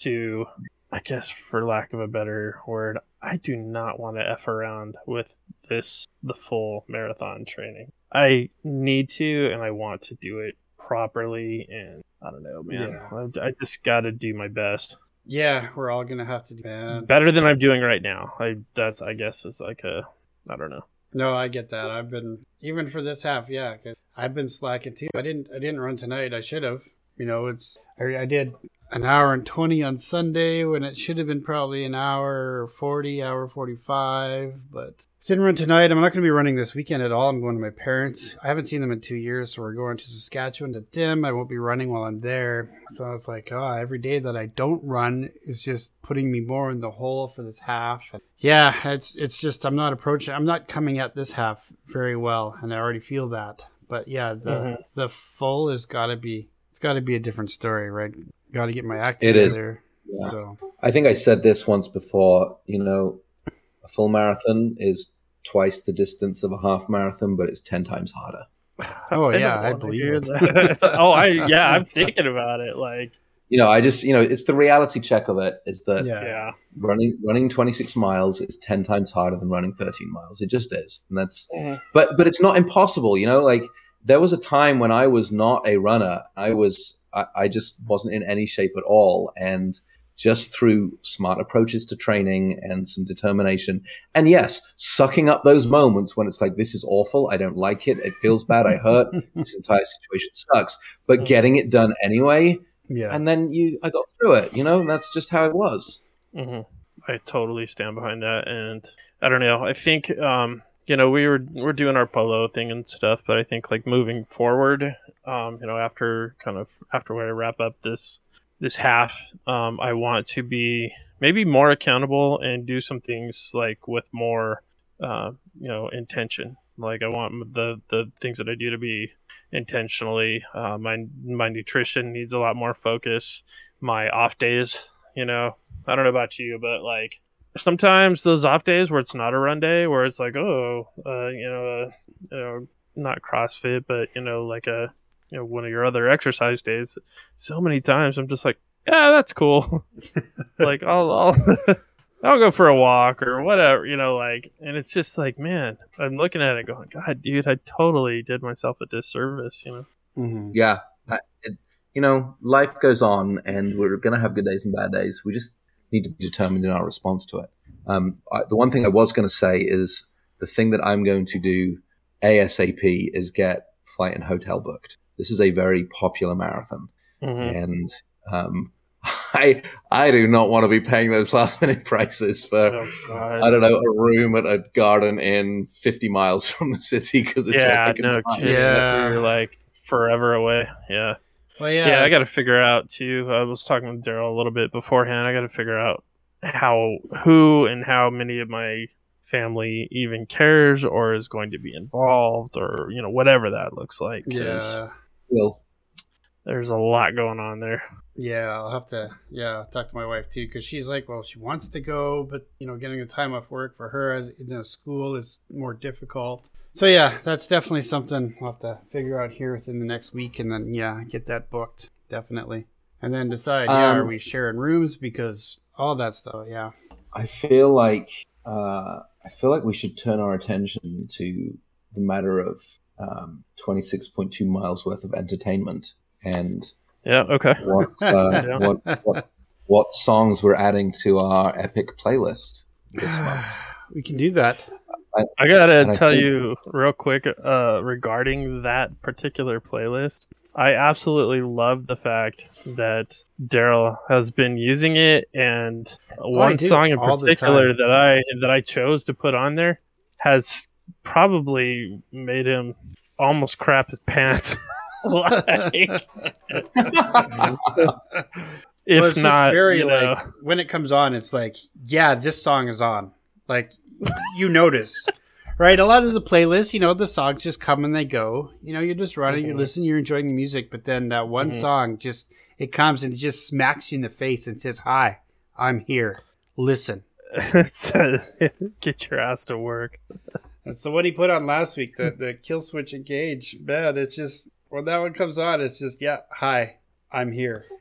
to. I guess, for lack of a better word, I do not want to f around with this the full marathon training. I need to, and I want to do it properly. And I don't know, man. Yeah. I, I just got to do my best, Yeah, we're all gonna have to do that. better than I'm doing right now. I that's I guess is like a I don't know. No, I get that. I've been even for this half, yeah, 'cause I've been slacking too. I didn't. I didn't run tonight. I should have. You know, it's. I, I did an hour and twenty on Sunday when it should have been probably an hour forty, hour forty-five. But didn't run tonight. I'm not going to be running this weekend at all. I'm going to my parents. I haven't seen them in two years, so we're going to Saskatchewan to them. I won't be running while I'm there. So it's like, oh, every day that I don't run is just putting me more in the hole for this half. Yeah, it's it's just I'm not approaching. I'm not coming at this half very well, and I already feel that. But yeah, the Mhm. the full has got to be. It's got to be a different story, right? Got to get my act It is. together. Yeah. So I think I said this once before. You know, a full marathon is twice the distance of a half marathon, but it's ten times harder. Oh, I yeah, I believe it. that. oh, I yeah, I'm thinking about it. Like You know, I just you know, it's the reality check of it is that yeah, yeah, running running 26 miles is 10 times harder than running 13 miles it just is and that's Mhm. but but it's not impossible you know like there was a time when i was not a runner i was i, I just wasn't in any shape at all and just through smart approaches to training and some determination. And yes, sucking up those moments when it's like, this is awful. I don't like it. It feels bad. I hurt. this entire situation sucks. But getting it done anyway. Yeah. And then you, I got through it, you know, and that's just how it was. hmm I totally stand behind that, and I don't know. I think um, you know we were we're doing our polo thing and stuff, but I think like moving forward, um, you know, after kind of after I wrap up this this half, um, I want to be maybe more accountable and do some things like with more, uh, you know, intention. Like I want the the things that I do to be intentionally. Uh, my my nutrition needs a lot more focus. My off days, you know, I don't know about you, but like sometimes those off days where it's not a run day, where it's like, oh, uh, you know, uh, you know, not CrossFit, but you know, like a you know one of your other exercise days. So many times I'm just like, yeah, that's cool. like I'll I'll I'll go for a walk or whatever, you know, like, and it's just like, man, I'm looking at it going, God, dude, I totally did myself a disservice, you know. Mhm. Yeah. I- It, you know, life goes on and we're going to have good days and bad days. We just need to be determined in our response to it. Um, I, the one thing I was going to say is the thing that I'm going to do ASAP is get flight and hotel booked. This is a very popular marathon. Mhm. And um, I, I do not want to be paying those last minute prices for, Oh, I don't know, a room at a garden in 50 miles from the city because it's all yeah, I no Yeah. You're like forever away. Yeah. Well, yeah, yeah. I got to figure out too. I was talking with Daryl a little bit beforehand. I got to figure out how, who, and how many of my family even cares or is going to be involved, or you know whatever that looks like. 'cause yeah. Well, there's a lot going on there. Yeah, I'll have to yeah talk to my wife too because she's like, well, she wants to go, but you know, getting the time off work for her as in a school is more difficult. So yeah, that's definitely something we'll have to figure out here within the next week, and then yeah, get that booked definitely, and then decide yeah, Um, are we sharing rooms because all that stuff. Yeah, I feel like uh, I feel like we should turn our attention to the matter of um, 26.2 miles worth of entertainment and Yeah. Okay. what, uh, Yeah. what, what what songs we're adding to our epic playlist this month. we can do that. I gotta And I tell think- you real quick uh, regarding that particular playlist. I absolutely love the fact that Daryl has been using it, and one do, song in particular that I that I chose to put on there has probably made him almost crap his pants. like, if Well, not, very you know, like when it comes on, it's like, yeah, this song is on. Like you notice, right? A lot of the playlists, you know, the songs just come and they go. You know, you're just running, you're Mhm. listening, you're enjoying the music, but then that one Mhm. song just it comes and it just smacks you in the face and says, "Hi, I'm here. Listen." get your ass to work. That's the one he put on last week, the the Killswitch Engage. Man, it's just when that one comes on, it's just yeah, hi, I'm here.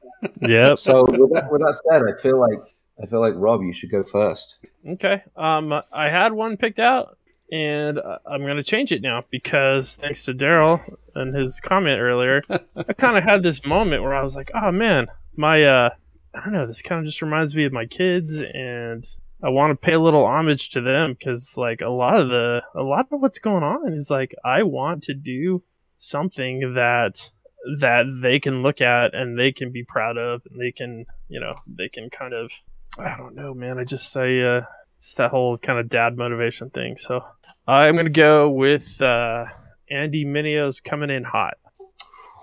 Yeah. So with that, with that said, I feel like I feel like Rob, you should go first. Okay. Um, I had one picked out, and uh, I'm gonna change it now because thanks to Daryl and his comment earlier, I kind of had this moment where I was like, "Oh man, my uh, I don't know. This kind of just reminds me of my kids, and I want to pay a little homage to them because like a lot of the a lot of what's going on is like I want to do something that that they can look at and they can be proud of and they can you know they can kind of I don't know, man. I just I uh just that whole kind of dad motivation thing. So I'm gonna go with uh Andy Mineo's coming in hot.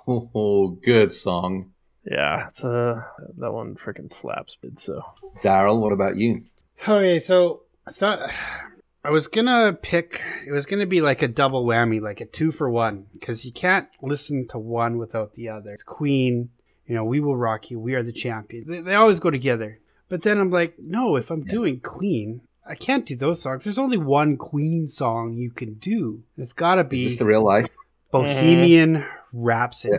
Oh, good song, Yeah, it's uh that one freaking slaps bid so Daryl. What about you? Okay, so I thought I was gonna pick. It was gonna be like a double whammy, like a two for one, because you can't listen to one without the other. It's Queen, you know, We Will Rock You, We Are the Champions. They, they always go together. But then I'm like, no, if I'm doing Queen, I can't do those songs. There's only one Queen song you can do. It's gotta be. Is be this the real life? Bohemian Rhapsody.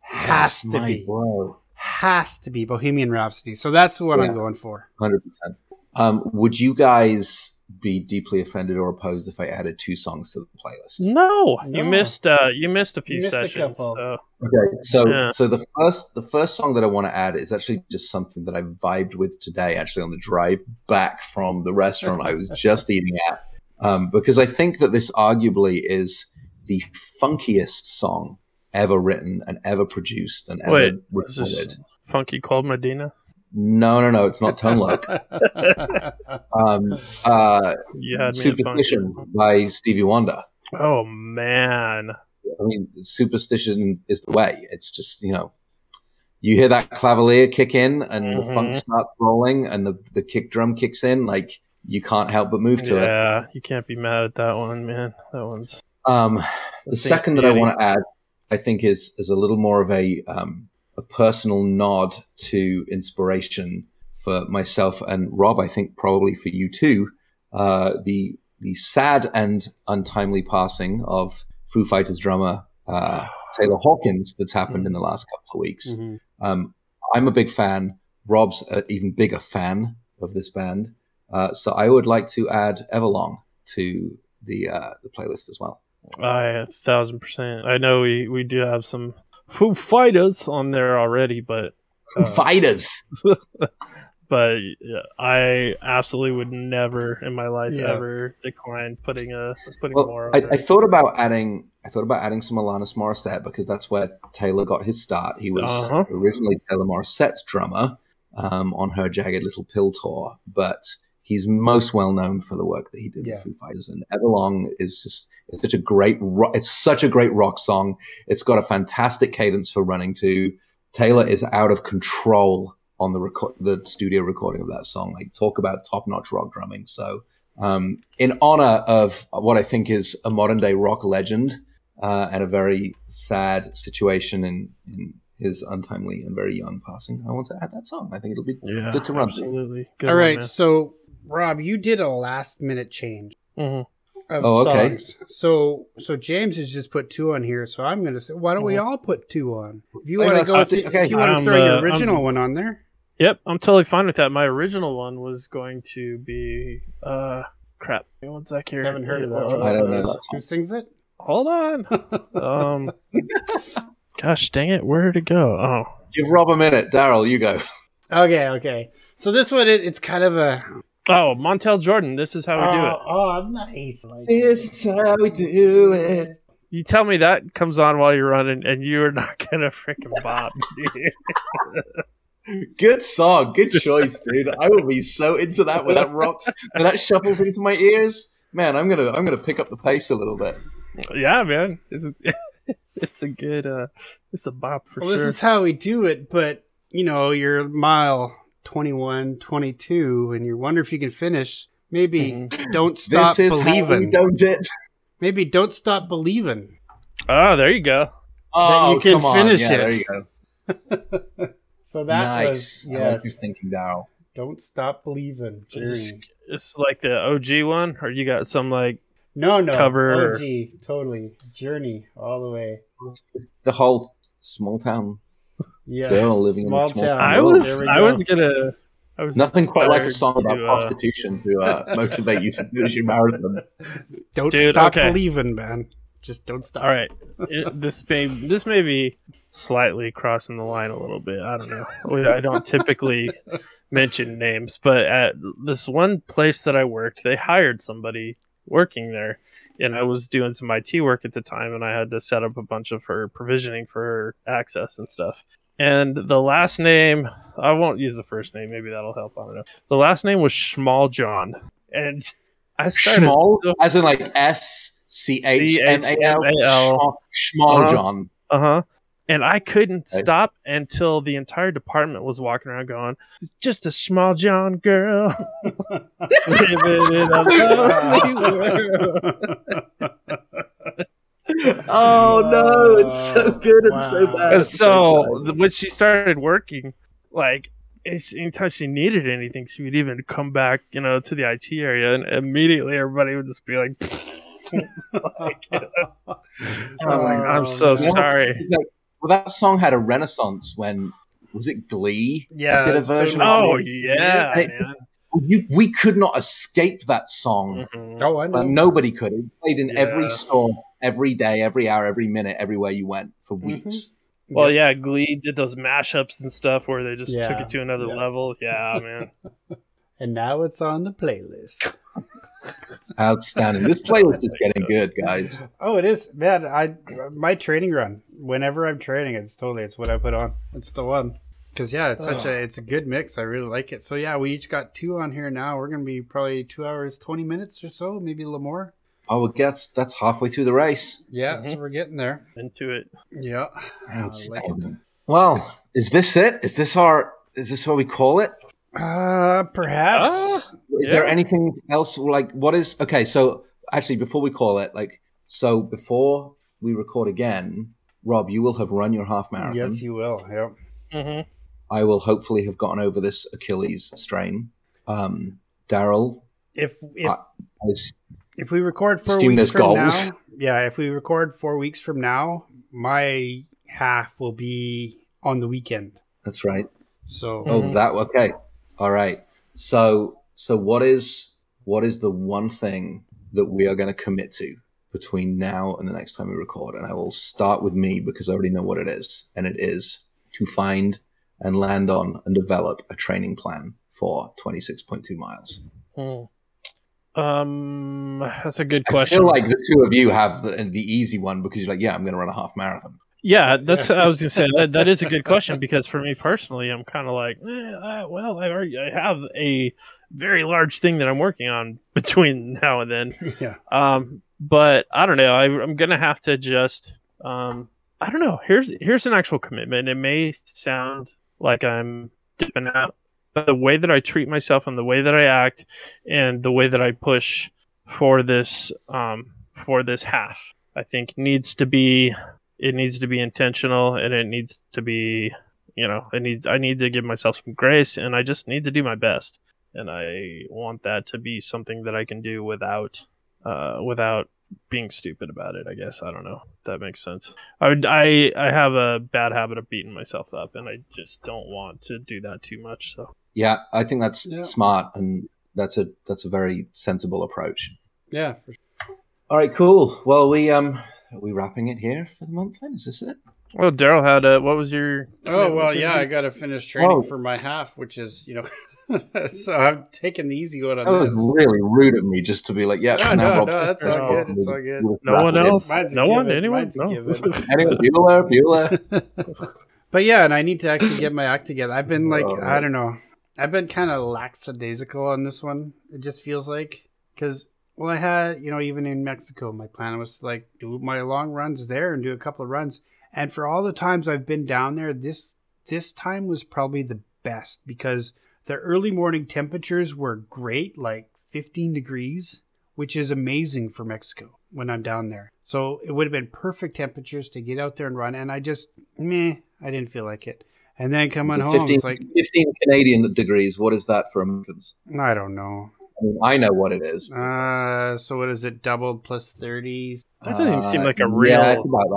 Has to be. bro. Has to be Bohemian Rhapsody. So that's what Yeah. I'm going for. Hundred percent. Um, would you guys be deeply offended or opposed if I added two songs to the playlist. No, you No. missed. Uh, you missed a few missed sessions. couple. so Okay, so Yeah. so the first the first song that I want to add is actually just something that I vibed with today, actually on the drive back from the restaurant I was just eating at, um, because I think that this arguably is the funkiest song ever written and ever produced and ever Wait, is this recorded. Funky Cold Medina? No, no, no, it's not Tone Loc. um, uh, You had me at Superstition by Stevie Wonder. Oh man, I mean, superstition is the way. It's just you know, you hear that clavalier kick in, and the funk starts rolling, and the the kick drum kicks in. Like you can't help but move to it. yeah, you can't be mad at that one, man. That one's Um, the second that I want to add, I think, is is a little more of a um, a personal nod to inspiration for myself and Rob. I think probably for you too. Uh, the the sad and untimely passing of Foo Fighters drummer uh, Taylor Hawkins that's happened in the last couple of weeks. Mhm. Um, I'm a big fan. Rob's an even bigger fan of this band. Uh, so I would like to add Everlong to the uh, the playlist as well. I a thousand percent. I know we we do have some Foo Fighters on there already, but Foo Uh, Fighters. but yeah, I absolutely would never in my life Yeah. ever decline putting a putting Well, more. I, on I there. thought about adding. I thought about adding some Alanis Morissette because that's where Taylor got his start. He was Uh-huh. originally Taylor Morissette's drummer um, on her Jagged Little Pill tour, but he's most well known for the work that he did Yeah. with Foo Fighters. And Everlong is just it's such a great ro- it's such a great rock song. It's got a fantastic cadence for running to. Taylor is out of control on the record the studio recording of that song. Like talk about top notch rock drumming. So um, in honor of what I think is a modern day rock legend uh, and a very sad situation in, in his untimely and very young passing, I want to add that song. I think it'll be yeah, good to run through. absolutely. Good All one, right, man. so Rob, you did a last minute change Mhm. of Oh, okay. songs. So so James has just put two on here. So I'm gonna say, why don't we all put two on? If you want to go, I'll with the- do- okay. if you want to throw uh, your original I'm- one on there, Yep, I'm totally fine with that. My original one was going to be uh crap. One sec here. I haven't heard of that. Uh. I don't know Who sings it? Hold on. um, gosh dang it, where did it go? Oh, Give Rob a minute. Daryl, you go. Okay, okay. So this one, it, it's kind of a. oh, Montel Jordan. This is how we do it. Oh, nice. Like- This is how we do it. You tell me that comes on while you're running, and you're not gonna freaking bob. Good song. Good choice, dude. I will be so into that when that rocks when that shuffles into my ears. Man, I'm gonna I'm gonna pick up the pace a little bit. yeah, man, this is it's a good uh, it's a bop for well, sure. this is how we do it, but you know, you're mile 21, 22, and you wonder if you can finish. Maybe Mhm. don't stop this is how we believing. don't it. Maybe don't stop believing. Oh, there you go. Oh, you can come on. finish yeah, it. There you go. So that nice. was I like yes. your thinking, Daryl. Don't stop believing. It's, Journey. it's like the OG one, or you got some like No, no. cover- OG, totally. Journey all the way. The whole small town. Yes. Girl living in a small town. I Oh, was I was gonna I was Nothing quite like a inspired song about to, uh, prostitution to uh, motivate you to finish your marathon. Don't Dude, stop okay. believing, man. Just don't stop. All right, It- this may this may be slightly crossing the line a little bit. I don't know. We- I don't typically mention names, but at this one place that I worked, they hired somebody working there, and I was doing some IT work at the time, and I had to set up a bunch of her provisioning for her access and stuff. And the last name, I won't use the first name. Maybe that'll help. I don't know. The last name was Schmal John, and I started Schmall, so- as in like S C H M A L. C-H-M-A-L. Schmall Uh-huh. John. Uh huh. And I couldn't Okay. stop until the entire department was walking around going, "Just a small John girl living in a lonely world." Oh no, it's so uh, good and so bad. And so when she started working, like it's- anytime she needed anything, she would even come back, you know, to the IT area, and immediately everybody would just be like, like, "Oh my uh, God, I'm so sorry." Like, well, that song had a renaissance when was it Glee? Yeah, did a version. totally- of Oh it? yeah, it- man. you, we could not escape that song. Mhm. Oh, I know. Uh, nobody could. It played in every Yeah. store, every day, every hour, every minute, everywhere you went for Mm-hmm. weeks. Well, yeah, Glee did those mashups and stuff where they just took it to another yeah. level. Yeah, man. and now it's on the playlist. Outstanding. This playlist is getting good, guys. Oh, it is, man. I my training run. Whenever I'm training, it's totally it's what I put on. It's the one. Cause yeah, it's such a it's a good mix. I really like it. So yeah, we each got two on here now. We're gonna be probably two hours twenty minutes or so, maybe a little more. Oh, well, guess that's halfway through the race. Yeah, so we're getting there. Into it. Yeah, I like it. Outstanding. Well, is this it? Is this our? Is this what we call it? Uh, perhaps. Is Yeah. there anything else? Like, what is okay? So, actually, before we call it, like, so before we record again, Rob, you will have run your half marathon. yes, you will. Yep. hmm I will hopefully have gotten over this Achilles strain. Um, Daryl, If if I- I s- if we record four weeks from goals. now, yeah, if we record four weeks from now, my half will be on the weekend. that's right. So Oh, Mhm. that okay. All right. So, so what is what is the one thing that we are going to commit to between now and the next time we record? And I will start with me because I already know what it is, and it is to find and land on and develop a training plan for twenty six point two miles. Hmm. Um, that's a good question. I feel like the two of you have the, the easy one because you're like, yeah, I'm going to run a half marathon. Yeah, that's I was gonna say that that is a good question because for me personally, I'm kind of like, eh, well, I already I have a very large thing that I'm working on between now and then. yeah, Um, but I don't know. I, I'm gonna have to just um, I don't know. Here's here's an actual commitment. It may sound like I'm dipping out, but the way that I treat myself and the way that I act and the way that I push for this um, for this half, I think needs to be it needs to be intentional and it needs to be you know I need I need to give myself some grace and I just need to do my best and I want that to be something that I can do without uh, without being stupid about it. I guess I don't know if that makes sense. I would, I I have a bad habit of beating myself up, and I just don't want to do that too much. So Yeah, I think that's Yeah. smart and that's a that's a very sensible approach. yeah. For sure. All right, cool. Well, we um are we wrapping it here for the month then? Is this it? well, Daryl had a, what was your? Oh well, yeah. I got to finish training Oh. for my half, which is you know. so I'm taking the easy one on That was really rude of me just to be like, yeah, No, now no, Rob's no, that's all finish good, it's all good. No one else? No one? given, Anyone? mine's No. Anyway, Bueller, Bueller. But yeah, and I need to actually get my act together. I've been oh, like, Oh. I don't know, I've been kind of lackadaisical on this one. It just feels like because well, I had you know even in Mexico, my plan was to, like do my long runs there and do a couple of runs. And for all the times I've been down there, this this time was probably the best because the early morning temperatures were great, like 15 degrees, which is amazing for Mexico when I'm down there. So it would have been perfect temperatures to get out there and run. And I just, meh, I didn't feel like it. And then coming So home, 15, it's like, 15 Canadian degrees. What is that for Americans? I don't know. I, mean, I know what it is. Uh, so what is it? Doubled plus 30. That doesn't even seem Uh, like a Yeah, real. it's about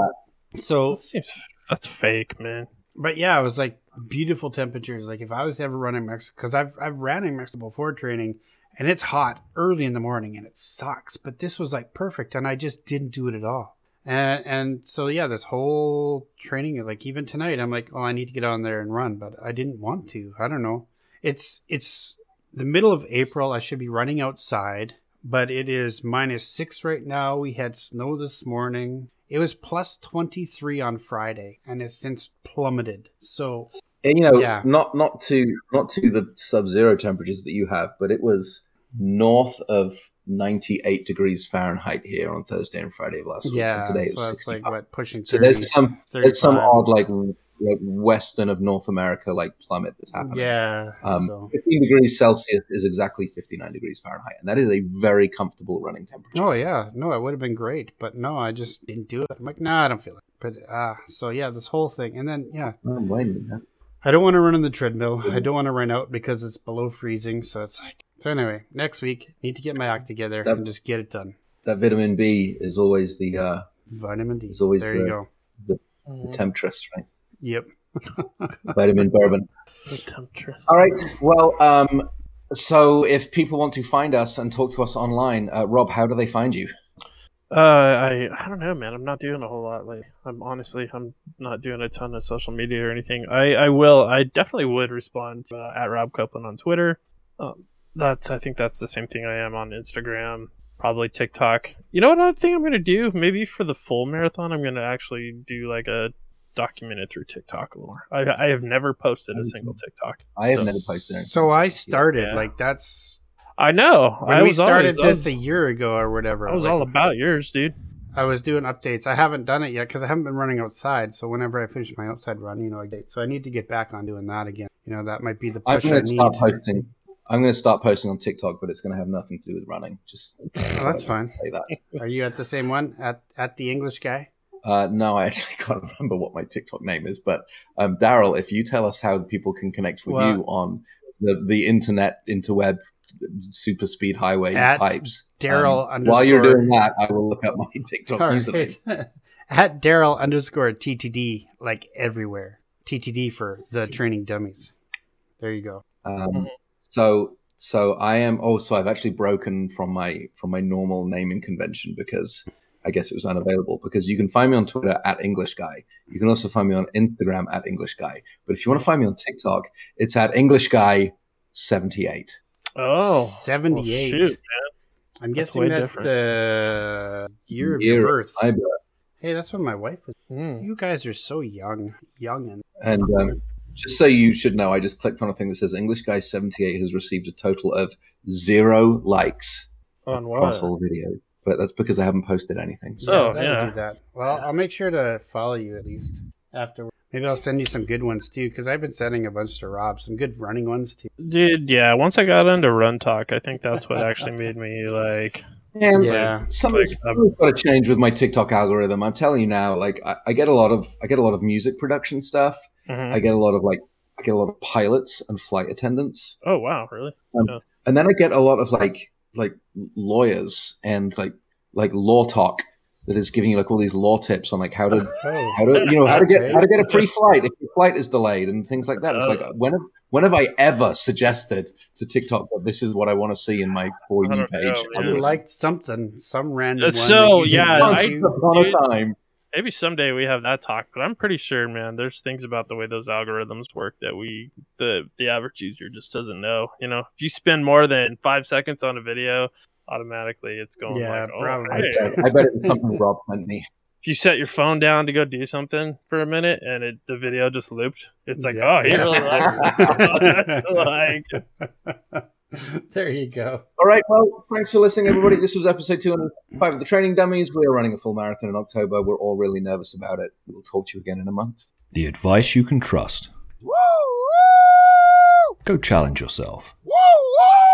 that. So, That seems that's fake, man. but yeah, it was like beautiful temperatures. Like if I was to ever running Mexico, because I've, I've ran in Mexico before training and it's hot early in the morning and it sucks. But this was like perfect and I just didn't do it at all. And, and so yeah, this whole training, like even tonight, I'm like, oh, I need to get on there and run, but I didn't want to. I don't know. It's it's the middle of April. I should be running outside, but it is minus six right now. We had snow this morning. It was plus twenty three on Friday, and has since plummeted. So And you know, Yeah. not not to not to the sub-zero temperatures that you have, but it was north of 98 degrees Fahrenheit here on Thursday and Friday of last week. yeah, and today so that's like what pushing. 30, so there's some there's some odd like, like western of North America like plummet that's happening. Yeah. Um, so. 15 degrees Celsius is exactly 59 degrees Fahrenheit, and that is a very comfortable running temperature. Oh yeah, no, it would have been great, but no, I just didn't do it. I'm like, nah, I don't feel it. But uh so yeah, this whole thing, and then yeah, I don't blame you, man. I don't want to run on the treadmill. I don't want to run out because it's below freezing. So it's like so. Anyway, next week need to get my act together That- and just get it done. That vitamin B is always the uh, Vitamin D. It's always there you the- go. the temptress, right? Yep. Vitamin bourbon. All right. Well, um, So, if people want to find us and talk to us online, uh, Rob, how do they find you? Uh, I I don't know, man. I'm not doing a whole lot. Like, I'm honestly, I'm not doing a ton of social media or anything. I I will. I definitely would respond to, uh, at Rob Copeland on Twitter. Um, that's I think that's the same thing I am on Instagram. Probably TikTok. You know what other thing I'm gonna do? Maybe for the full marathon, I'm gonna actually do like a documented through TikTok a little more. I I have never posted a single TikTok. I have So- never posted anything. So I started Yeah. like that's I know. when I we was started always, I this was, a year ago or whatever. I was like, all about yours, dude. I was doing updates. I haven't done it yet because I haven't been running outside. So whenever I finish my outside run, you know, I date. So I need to get back on doing that again. You know, that might be the I'm going to need. start posting. I'm going to start posting on TikTok, but it's going to have nothing to do with running. Just Oh, that's fine. say that. Are you at the same one at at the English guy? Uh, no, I actually can't remember what my TikTok name is. But um, Daryl, if you tell us how people can connect with Well- you on the, the internet, interweb, super speed highway At pipes, Daryl um, while you're doing that, I will look up my TikTok All username. at Daryl underscore TTD, like everywhere. TTD for the training dummies. There you go. Um, so so I am also I've actually broken from my from my normal naming convention because I guess it was unavailable because you can find me on Twitter at English Guy. You can also find me on Instagram at English Guy. But if you want to find me on TikTok, it's at English Guy seventy eight. Oh, 78. Well, shoot. I'm That's guessing way that's different. the year of your birth. I- Hey, that's when my wife was. Hmm. You guys are so young, young and And um, just so you should know, I just clicked on a thing that says English Guy seventy eight has received a total of zero likes On across what? all videos. But that's because I haven't posted anything. So, that'll yeah. do that. Well, I'll make sure to follow you at least after. Maybe I'll send you some good ones too, because I've been sending a bunch to Rob, some good running ones too. Dude, yeah. Once I got into RunTok, I think that's what actually made me like. And Yeah. something's, Like, um, something's got to change with my TikTok algorithm. I'm telling you now, like I, I get a lot of I get a lot of music production stuff. mhm. I get a lot of like I get a lot of pilots and flight attendants, Oh wow, really? and then I get a lot of like like lawyers and like like law talk that is giving you like all these law tips on like how to Oh, how to you know how to get how to get a free flight if your flight is delayed and things like that. It's like Oh. when have when have I ever suggested to TikTok that this is what I want to see in my for you don't know, page? man. you liked something, some random. Uh, one so, that you didn't yeah, want Once I- to. upon dude- a time. Maybe someday we have that talk, but I'm pretty sure, man. There's things about the way those algorithms work that we, the the average user, just doesn't know. You know, if you spend more than five seconds on a video, automatically it's going Yeah, like, oh, probably. hey. I bet it's something Rob sent me. if you set your phone down to go do something for a minute and it the video just looped, it's like, Yeah. oh, he really likes it. like, there you go. All right. Well, thanks for listening, everybody. This was episode 205 of the Training Dummies. We are running a full marathon in October. We're all really nervous about it. We'll talk to you again in a month. The advice you can trust. Go challenge yourself. Woo! Woo!